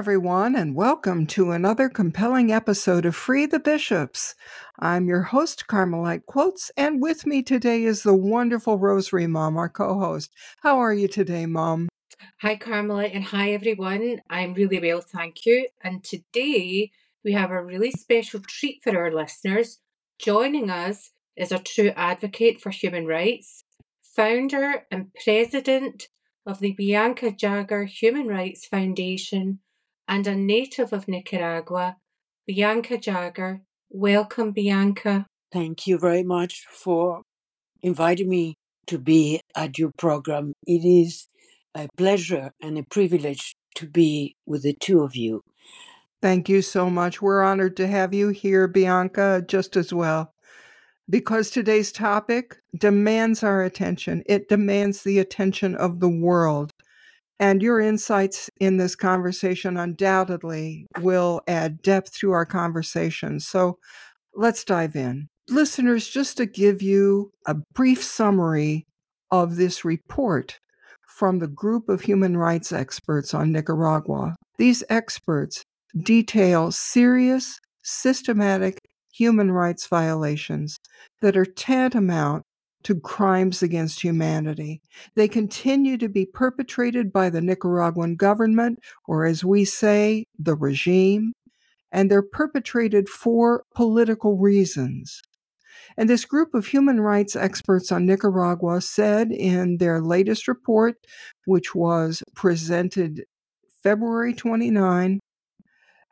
everyone, and welcome to another compelling episode of Free the Bishops. I'm your host, Carmelite Quotes, and with me today is the wonderful Rosary Mum, our co host. How are you today, Mom? Hi, Carmelite, and hi, everyone. I'm really well, thank you. And today we have a really special treat for our listeners. Joining us is a true advocate for human rights, founder and president of the Bianca Jagger Human Rights Foundation, and a native of Nicaragua, Bianca Jagger. Welcome, Bianca. Thank you very much for inviting me to be at your program. It is a pleasure and a privilege to be with the two of you. Thank you so much. We're honored to have you here, Bianca, just as well. Because today's topic demands our attention, it demands the attention of the world. And your insights in this conversation undoubtedly will add depth to our conversation. So let's dive in. Listeners, just to give you a brief summary of this report from the group of human rights experts on Nicaragua. These experts detail serious, systematic human rights violations that are tantamount to crimes against humanity. They continue to be perpetrated by the Nicaraguan government, or as we say, the regime, and they're perpetrated for political reasons. And this group of human rights experts on Nicaragua said in their latest report, which was presented February 29,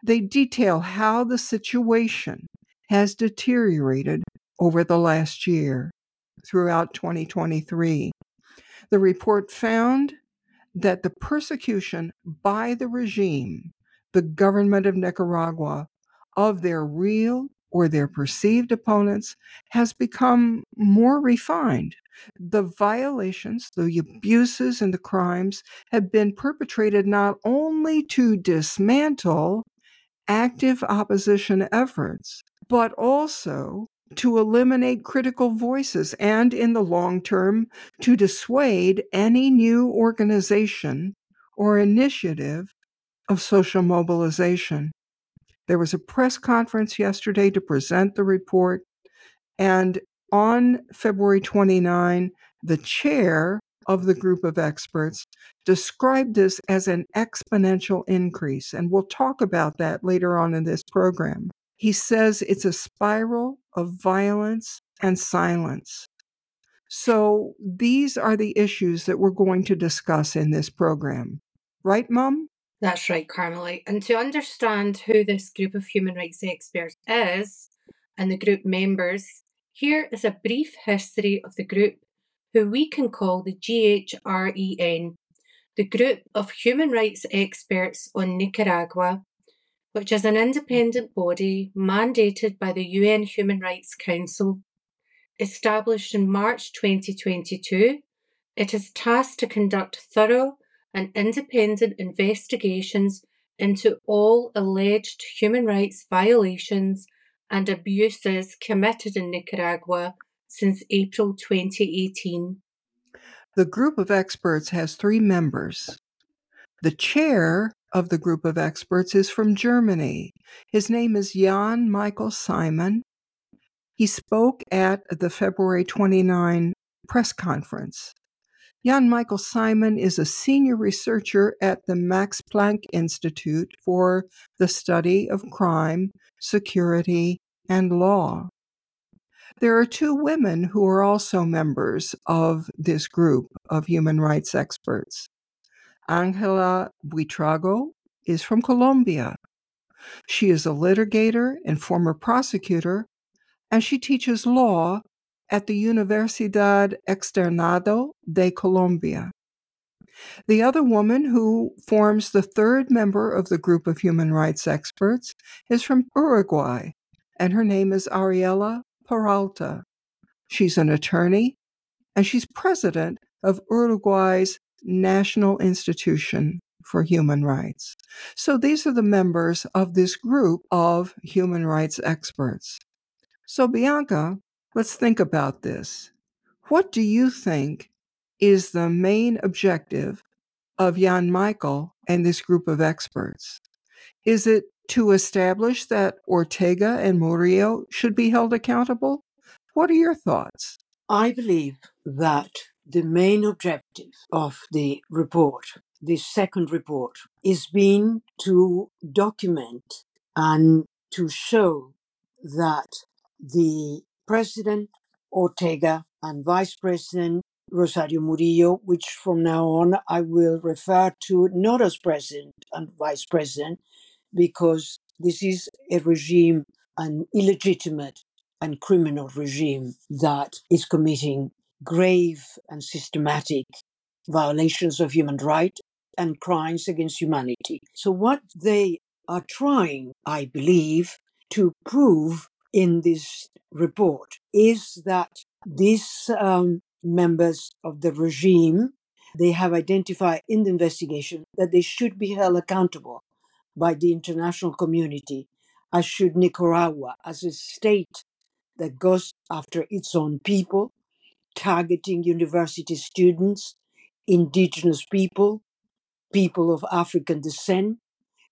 they detail how the situation has deteriorated over the last year throughout 2023. The report found that the persecution by the regime, the government of Nicaragua, of their real or their perceived opponents has become more refined. The violations, the abuses, and the crimes have been perpetrated not only to dismantle active opposition efforts, but also to eliminate critical voices and, in the long term, to dissuade any new organization or initiative of social mobilization. There was a press conference yesterday to present the report, and on February 29, the chair of the group of experts described this as an exponential increase, and we'll talk about that later on in this program. He says it's a spiral of violence and silence. So these are the issues that we're going to discuss in this program. Right, Mum? That's right, Carmelite. And to understand who this group of human rights experts is and the group members, here is a brief history of the group, who we can call the GHREN, the Group of Human Rights Experts on Nicaragua, which is an independent body mandated by the UN Human Rights Council. Established in March 2022, it is tasked to conduct thorough and independent investigations into all alleged human rights violations and abuses committed in Nicaragua since April 2018. The group of experts has three members. The chair of the group of experts is from Germany. His name is Jan Michael Simon. He spoke at the February 29 press conference. Jan Michael Simon is a senior researcher at the Max Planck Institute for the Study of Crime, Security, and Law. There are two women who are also members of this group of human rights experts. Angela Buitrago is from Colombia. She is a litigator and former prosecutor, and she teaches law at the Universidad Externado de Colombia. The other woman who forms the third member of the group of human rights experts is from Uruguay, and her name is Ariela Peralta. She's an attorney, and she's president of Uruguay's National Institution for Human Rights. So these are the members of this group of human rights experts. So, Bianca, Let's think about this. What do you think is the main objective of Jan Michael and this group of experts? Is it to establish that Ortega and Murillo should be held accountable? What are your thoughts? I believe that the main objective of the report, the second report, is being to document and to show that the President Ortega and Vice President Rosario Murillo, which from now on I will refer to not as President and Vice President, because this is a regime, an illegitimate and criminal regime that is committing grave and systematic violations of human rights and crimes against humanity. So, what they are trying, I believe, to prove in this report is that these um, members of the regime they have identified in the investigation that they should be held accountable by the international community, as should Nicaragua, as a state that goes after its own people, targeting university students, indigenous people, people of African descent,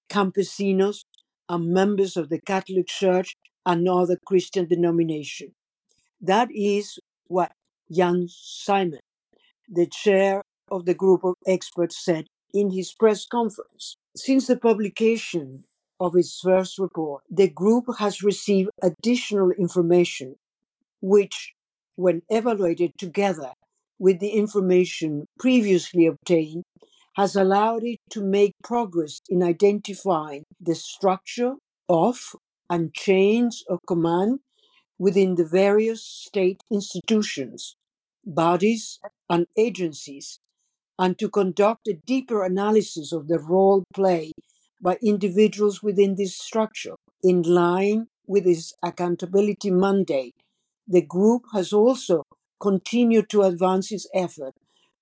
campesinos, and members of the Catholic Church and other Christian denominations. That is what Jan Simon, the chair of the group of experts, said in his press conference. Since the publication of its first report, the group has received additional information which, when evaluated together with the information previously obtained, has allowed it to make progress in identifying the structure of and chains of command within the various state institutions, bodies, and agencies, and to conduct a deeper analysis of the role played by individuals within this structure in line with its accountability mandate the group has also continued to advance its effort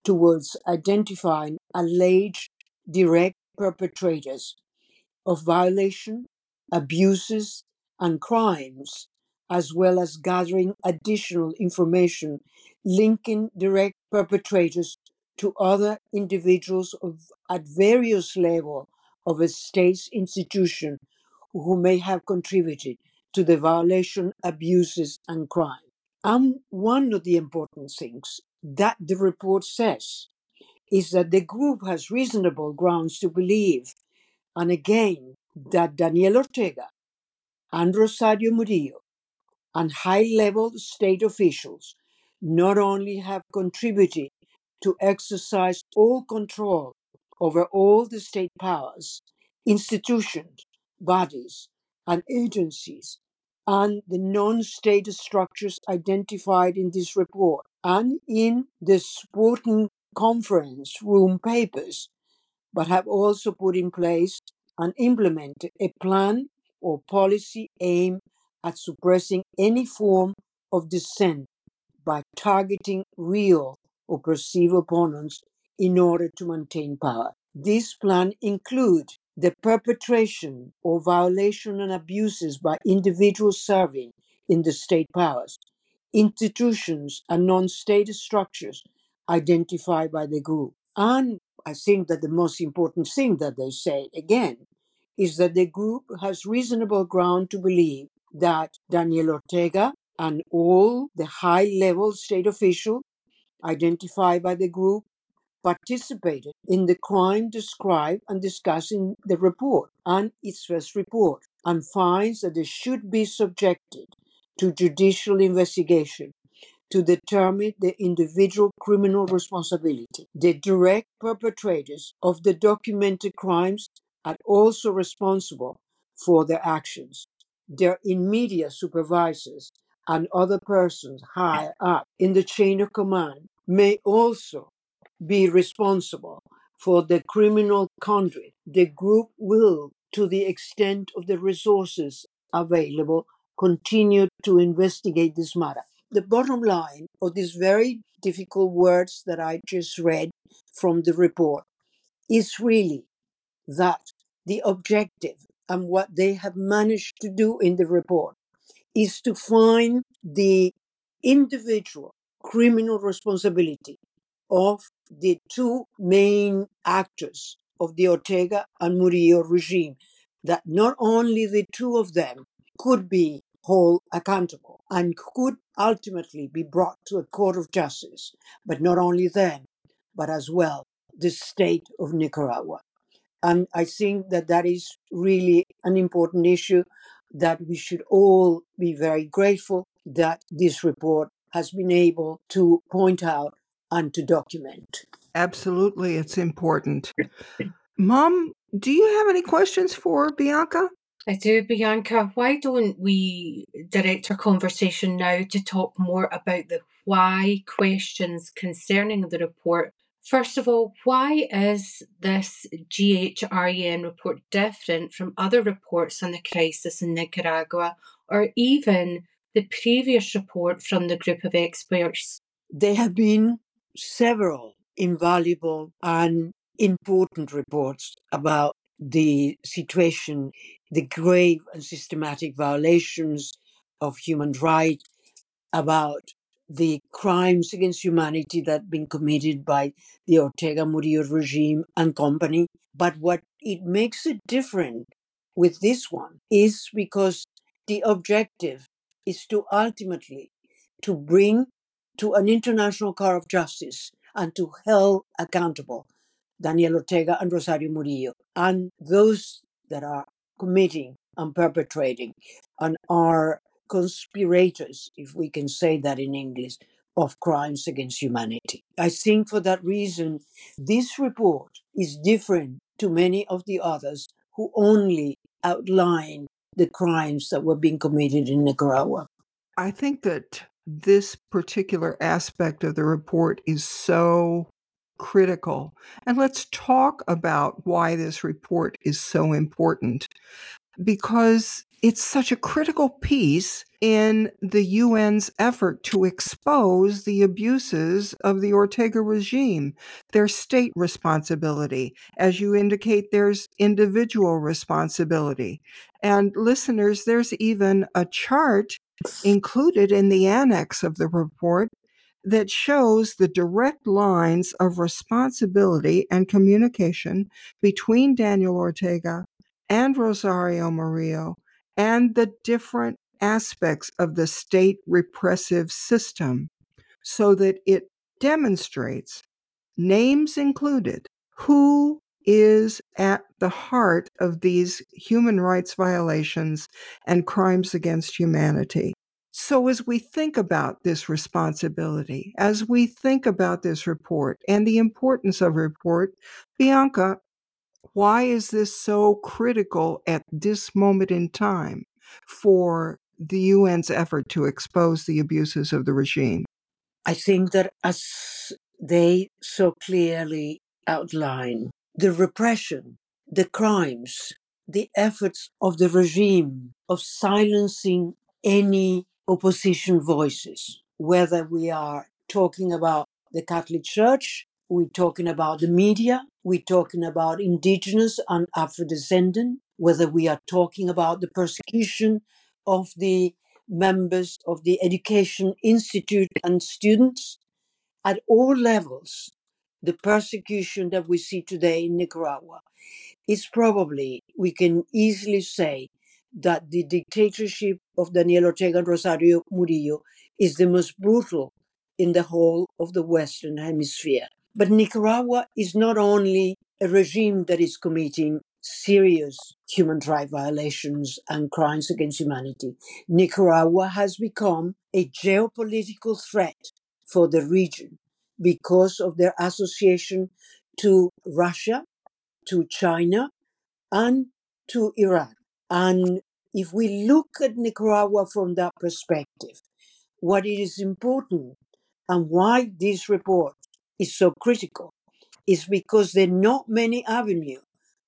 towards identifying alleged direct perpetrators of violation, abuses, and crimes, as well as gathering additional information linking direct perpetrators to other individuals of, at various levels of a state's institution who may have contributed to the violation, abuses, and crime. And one of the important things that the report says is that the group has reasonable grounds to believe, and again, that Daniel Ortega and Rosario Murillo and high level state officials not only have contributed to exercise all control over all the state powers, institutions, bodies, and agencies, and the non state structures identified in this report and in the supporting conference room papers, but have also put in place and implemented a plan or policy aimed at suppressing any form of dissent by targeting real or perceived opponents in order to maintain power. This plan includes the perpetration or violation and abuses by individuals serving in the state powers, institutions and non-state structures identified by the group. And I think that the most important thing that they say again is that the group has reasonable ground to believe that Daniel Ortega and all the high level state officials identified by the group participated in the crime described and discussed in the report and its first report and finds that they should be subjected to judicial investigation to determine the individual criminal responsibility. The direct perpetrators of the documented crimes are also responsible for their actions. Their immediate supervisors and other persons higher up in the chain of command may also be responsible for the criminal conduct. The group will, to the extent of the resources available, continue to investigate this matter. The bottom line of these very difficult words that I just read from the report is really that the objective and what they have managed to do in the report is to find the individual criminal responsibility of the two main actors of the Ortega and Murillo regime, that not only the two of them could be held accountable and could ultimately be brought to a court of justice, but not only them, but as well the state of Nicaragua. And I think that that is really an important issue that we should all be very grateful that this report has been able to point out and to document. Absolutely, it's important. Mom, do you have any questions for Bianca? I do, Bianca. Why don't we direct our conversation now to talk more about the why questions concerning the report? First of all, why is this GHREN report different from other reports on the crisis in Nicaragua or even the previous report from the group of experts? There have been several invaluable and important reports about the situation, the grave and systematic violations of human rights, about the crimes against humanity that have been committed by the Ortega Murillo regime and company. But what it makes it different with this one is because the objective is to ultimately to bring to an international court of justice and to hold accountable Daniel Ortega and Rosario Murillo and those that are committing and perpetrating and are conspirators, if we can say that in English, of crimes against humanity. I think for that reason, this report is different to many of the others who only outline the crimes that were being committed in Nicaragua. I think that this particular aspect of the report is so critical. And let's talk about why this report is so important because it's such a critical piece in the UN's effort to expose the abuses of the Ortega regime. their state responsibility. As you indicate, there's individual responsibility. And listeners, there's even a chart included in the annex of the report that shows the direct lines of responsibility and communication between Daniel Ortega and Rosario Murillo and the different aspects of the state repressive system so that it demonstrates, names included, who is at the heart of these human rights violations and crimes against humanity. So, as we think about this responsibility, as we think about this report and the importance of report, Bianca, why is this so critical at this moment in time for the UN's effort to expose the abuses of the regime? I think that as they so clearly outline, the repression, the crimes, the efforts of the regime of silencing any opposition voices, whether we are talking about the Catholic Church, we're talking about the media, we're talking about indigenous and Afro descendant, whether we are talking about the persecution of the members of the Education Institute and students. At all levels, the persecution that we see today in Nicaragua is probably, we can easily say, that the dictatorship of Daniel Ortega and Rosario Murillo is the most brutal in the whole of the Western Hemisphere. But Nicaragua is not only a regime that is committing serious human rights violations and crimes against humanity. Nicaragua has become a geopolitical threat for the region because of their association to Russia, to China, and to Iran. And if we look at Nicaragua from that perspective, what is important and why this report is so critical is because there are not many avenues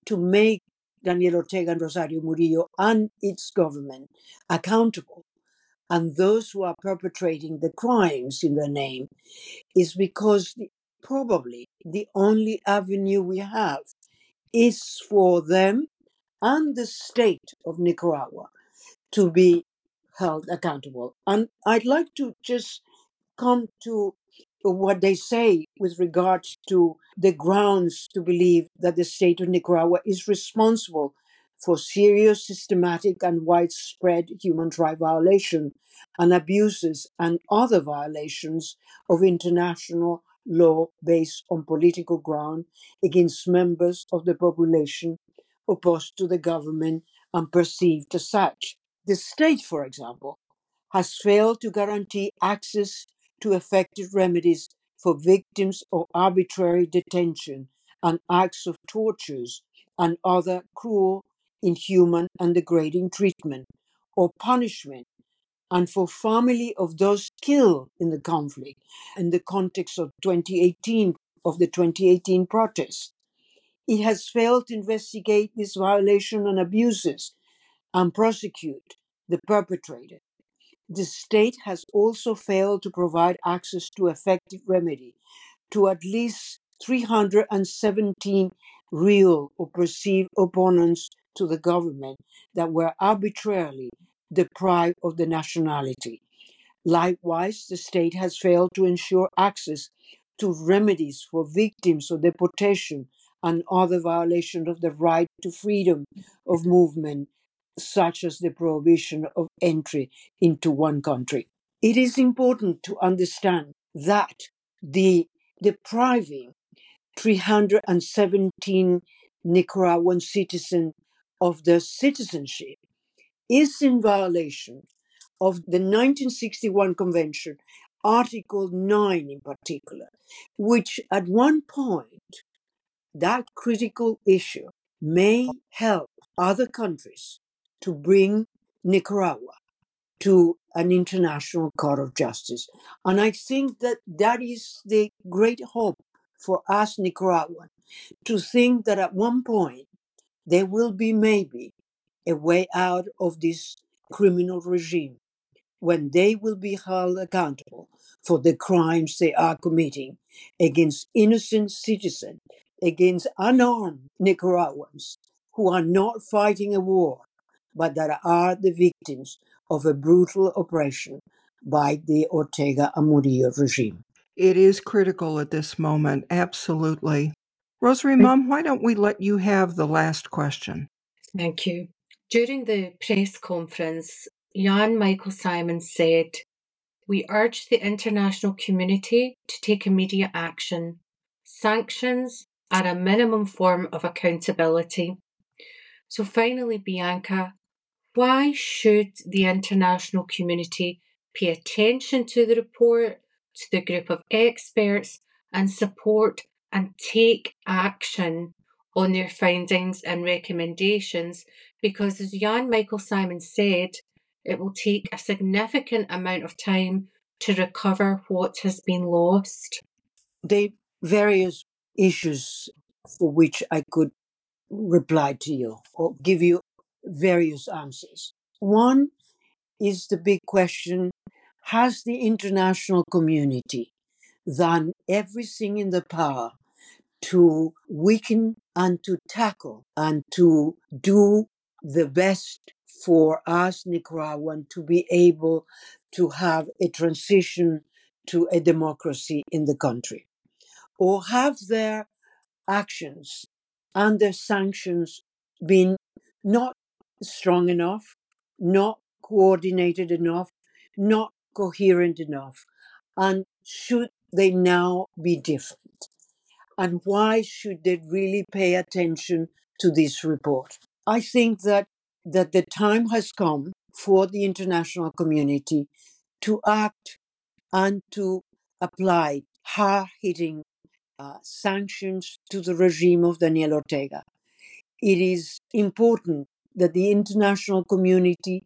to make Daniel Ortega and Rosario Murillo and its government accountable. And those who are perpetrating the crimes in their name is because the, probably the only avenue we have is for them and the state of Nicaragua to be held accountable. And I'd like to just come to what they say with regards to the grounds to believe that the state of Nicaragua is responsible for serious, systematic, and widespread human rights violations and abuses and other violations of international law based on political ground against members of the population opposed to the government and perceived as such. The state, for example, has failed to guarantee access to effective remedies for victims of arbitrary detention and acts of tortures and other cruel, inhuman, and degrading treatment or punishment, and for family of those killed in the conflict in the context of 2018 of the 2018 protests. It has failed to investigate this violation and abuses and prosecute the perpetrator. The state has also failed to provide access to effective remedy to at least 317 real or perceived opponents to the government that were arbitrarily deprived of the nationality. Likewise, the state has failed to ensure access to remedies for victims of deportation and other violations of the right to freedom of movement, such as the prohibition of entry into one country. It is important to understand that the depriving 317 Nicaraguan citizens of their citizenship is in violation of the 1961 Convention, Article 9 in particular, which at one point, that critical issue may help other countries to bring Nicaragua to an international court of justice. And I think that that is the great hope for us Nicaraguan to think that at one point there will be maybe a way out of this criminal regime when they will be held accountable for the crimes they are committing against innocent citizens, against unarmed Nicaraguans who are not fighting a war, but that are the victims of a brutal oppression by the Ortega and Murillo regime. It is critical at this moment, absolutely. Rosary Mum, why don't we let you have the last question? Thank you. During the press conference, Jan Michael Simon said, We urge the international community to take immediate action. Sanctions are a minimum form of accountability. So, finally, Bianca, why should the international community pay attention to the report, to the group of experts, and support and take action on their findings and recommendations? Because, as Jan Michael Simon said, it will take a significant amount of time to recover what has been lost. The various issues for which I could reply to you or give you various answers. One is the big question Has the international community done everything in the power to weaken and to tackle and to do the best for us Nicaraguan to be able to have a transition to a democracy in the country? Or have their actions under sanctions been not strong enough, not coordinated enough, not coherent enough? And should they now be different? And why should they really pay attention to this report? I think that, that the time has come for the international community to act and to apply hard hitting uh, sanctions to the regime of Daniel Ortega. It is important that the international community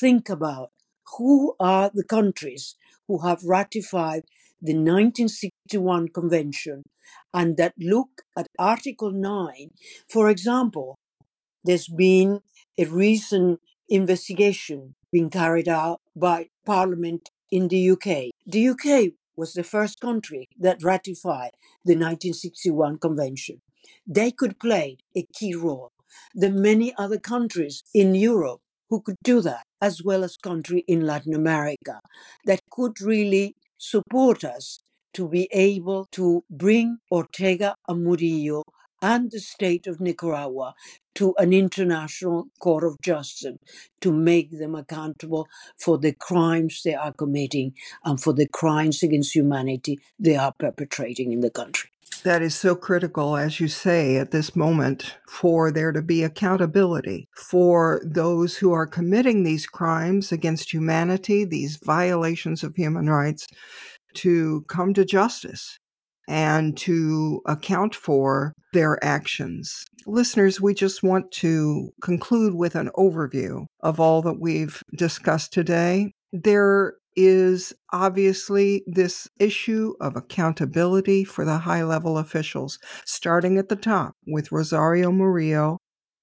think about who are the countries who have ratified the 1961 convention and that look at article 9 for example there's been a recent investigation being carried out by parliament in the UK the UK was the first country that ratified the 1961 convention. They could play a key role. Are many other countries in Europe who could do that, as well as countries in Latin America that could really support us to be able to bring Ortega and Murillo and the state of Nicaragua to an international court of justice to make them accountable for the crimes they are committing and for the crimes against humanity they are perpetrating in the country. That is so critical, as you say, at this moment, for there to be accountability for those who are committing these crimes against humanity, these violations of human rights, to come to justice and to account for their actions. Listeners, we just want to conclude with an overview of all that we've discussed today. There is obviously this issue of accountability for the high level officials, starting at the top with Rosario Murillo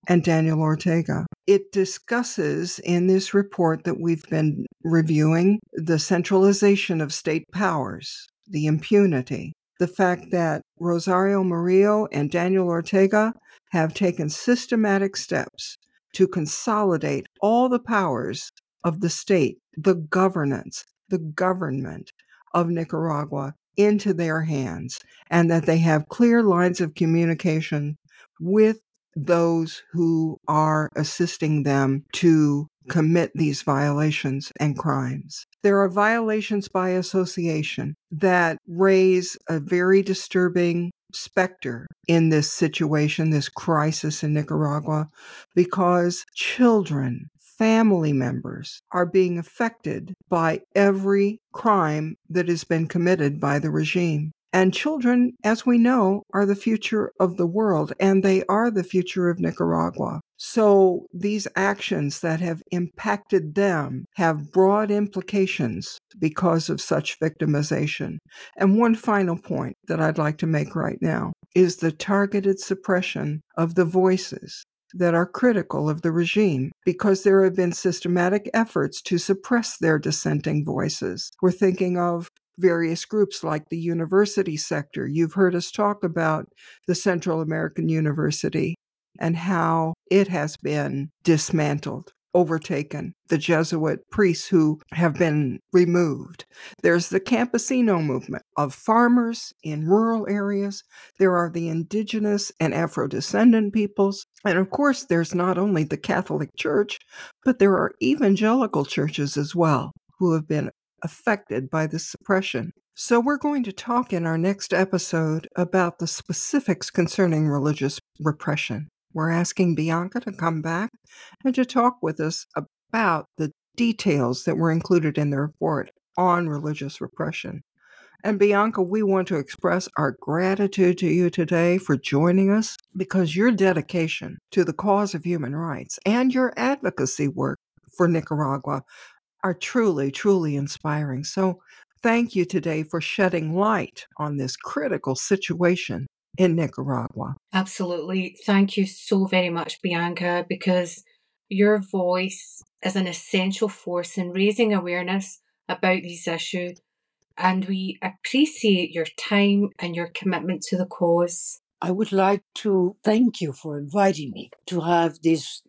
and Daniel Ortega. It discusses in this report that we've been reviewing the centralization of state powers, the impunity, the fact that Rosario Murillo and Daniel Ortega have taken systematic steps to consolidate all the powers of the state, the governance, the government of Nicaragua into their hands, and that they have clear lines of communication with those who are assisting them to commit these violations and crimes. There are violations by association that raise a very disturbing specter in this situation, this crisis in Nicaragua, because children, family members are being affected by every crime that has been committed by the regime. And children, as we know, are the future of the world, and they are the future of Nicaragua. So these actions that have impacted them have broad implications because of such victimization. And one final point that I'd like to make right now is the targeted suppression of the voices that are critical of the regime because there have been systematic efforts to suppress their dissenting voices. We're thinking of various groups like the university sector. You've heard us talk about the Central American University and how it has been dismantled, overtaken, the Jesuit priests who have been removed. There's the campesino movement of farmers in rural areas. There are the indigenous and Afro descendant peoples. And of course, there's not only the Catholic Church, but there are evangelical churches as well who have been affected by this suppression. So, we're going to talk in our next episode about the specifics concerning religious repression. We're asking Bianca to come back and to talk with us about the details that were included in the report on religious repression. And Bianca, we want to express our gratitude to you today for joining us because your dedication to the cause of human rights and your advocacy work for Nicaragua are truly, truly inspiring. So, thank you today for shedding light on this critical situation in Nicaragua. Absolutely. Thank you so very much, Bianca, because your voice is an essential force in raising awareness about these issues. And we appreciate your time and your commitment to the cause. I would like to thank you for inviting me to have this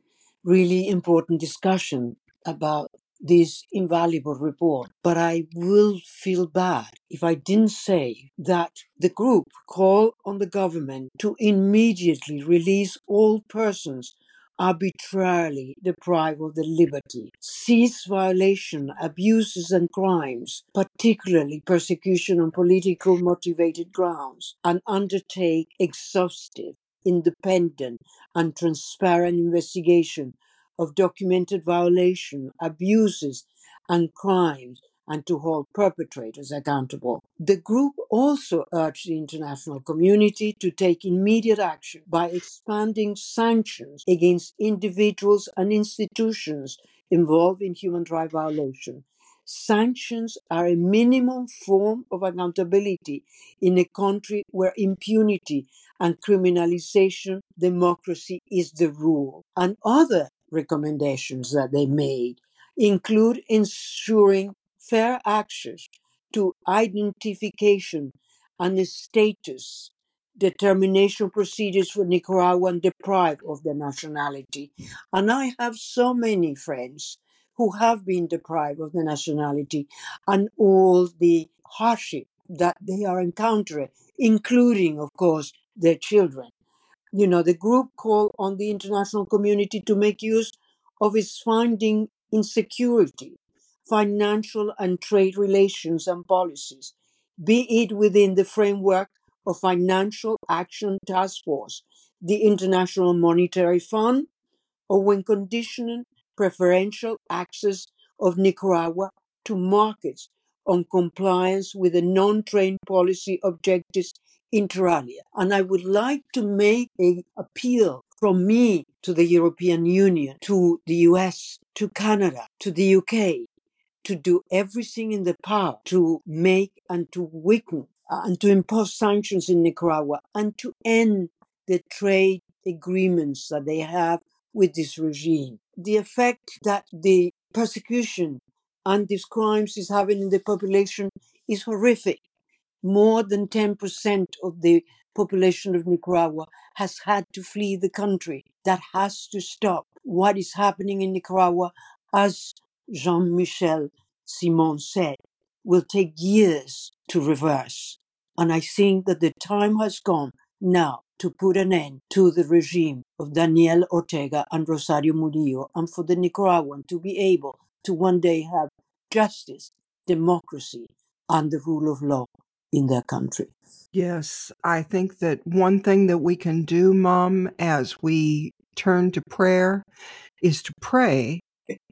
really important discussion about this invaluable report. But I will feel bad if I didn't say that the group called on the government to immediately release all persons arbitrarily deprived of their liberty, cease violation, abuses, and crimes, particularly persecution on political motivated grounds, and undertake exhaustive, independent, and transparent investigation of documented violation, abuses, and crimes and to hold perpetrators accountable. The group also urged the international community to take immediate action by expanding sanctions against individuals and institutions involved in human rights violation. Sanctions are a minimum form of accountability in a country where impunity and criminalization democracy is the rule. And other recommendations that they made include ensuring fair access to identification and status determination procedures for Nicaraguan deprived of their nationality. And I have so many friends who have been deprived of their nationality and all the hardship that they are encountering, including, of course, their children. You know, the group called on the international community to make use of its finding insecurity, financial and trade relations and policies, be it within the framework of Financial Action Task Force, the International Monetary Fund, or when conditioning preferential access of Nicaragua to markets on compliance with the non-trade policy objectives inter alia. And I would like to make a appeal from me to the European Union, to the US, to Canada, to the UK, to do everything in the power to make and to weaken uh, and to impose sanctions in Nicaragua and to end the trade agreements that they have with this regime. The effect that the persecution and these crimes is having in the population is horrific. More than 10% of the population of Nicaragua has had to flee the country. That has to stop. What is happening in Nicaragua, as Jean Michel Simon said, will take years to reverse. And I think that the time has come now to put an end to the regime of Daniel Ortega and Rosario Murillo and for the Nicaraguan to be able to one day have justice, democracy, and the rule of law in their country. Yes, I think that one thing that we can do, Mom, as we turn to prayer is to pray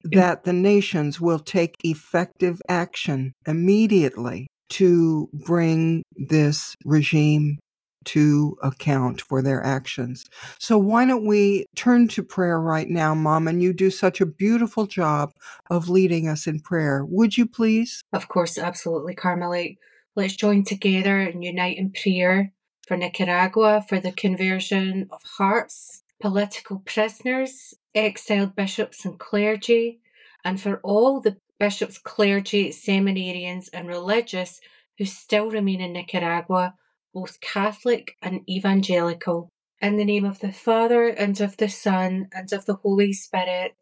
that the nations will take effective action immediately to bring this regime to account for their actions. So why don't we turn to prayer right now, Mom? And you do such a beautiful job of leading us in prayer. Would you please? Of course, absolutely, Carmelite. Let's join together and unite in prayer for Nicaragua, for the conversion of hearts, political prisoners, exiled bishops and clergy, and for all the bishops, clergy, seminarians, and religious who still remain in Nicaragua both Catholic and evangelical. In the name of the Father, and of the Son, and of the Holy Spirit.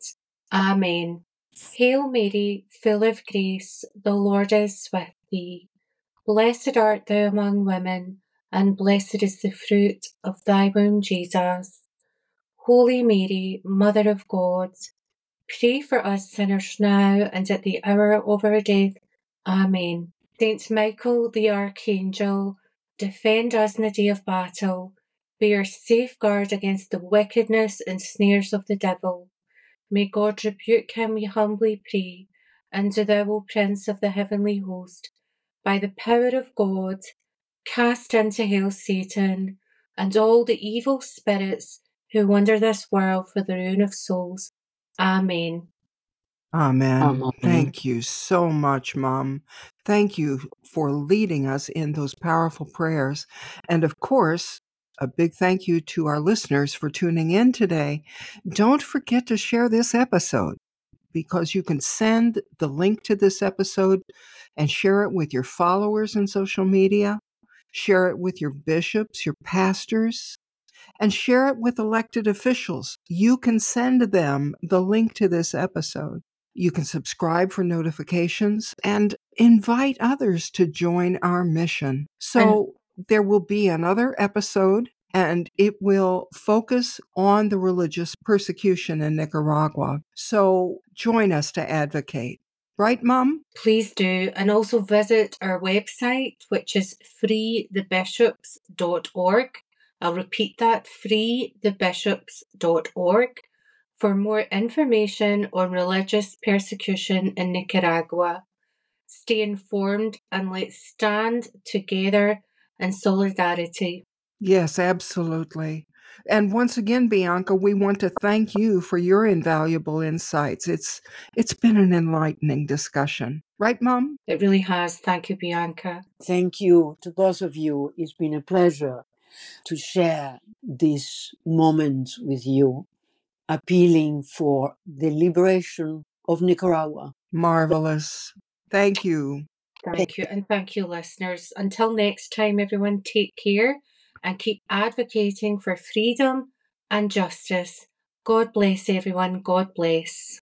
Amen. Hail Mary, full of grace, the Lord is with thee. Blessed art thou among women, and blessed is the fruit of thy womb, Jesus. Holy Mary, Mother of God, pray for us sinners now and at the hour of our death. Amen. Saint Michael the Archangel, defend us in the day of battle, be our safeguard against the wickedness and snares of the devil. May God rebuke him, we humbly pray, and do thou, O Prince of the heavenly host, by the power of God, cast into hell Satan and all the evil spirits who wander this world for the ruin of souls. Amen. Amen. Amen. Thank you so much, Mom. Thank you for leading us in those powerful prayers. And of course, a big thank you to our listeners for tuning in today. Don't forget to share this episode because you can send the link to this episode and share it with your followers in social media, share it with your bishops, your pastors, and share it with elected officials. You can send them the link to this episode. You can subscribe for notifications and invite others to join our mission. So there will be another episode and it will focus on the religious persecution in Nicaragua. So join us to advocate. Right, Mom? Please do, and also visit our website, which is freethebishops.org. I'll repeat that freethebishops.org for more information on religious persecution in Nicaragua. Stay informed and let's stand together in solidarity. Yes, absolutely. And once again, Bianca, we want to thank you for your invaluable insights. It's it's been an enlightening discussion. Right, Mom? It really has. Thank you, Bianca. Thank you to both of you. It's been a pleasure to share this moment with you, appealing for the liberation of Nicaragua. Marvelous. Thank you. Thank you. And thank you, listeners. Until next time, everyone, take care and keep advocating for freedom and justice. God bless everyone. God bless.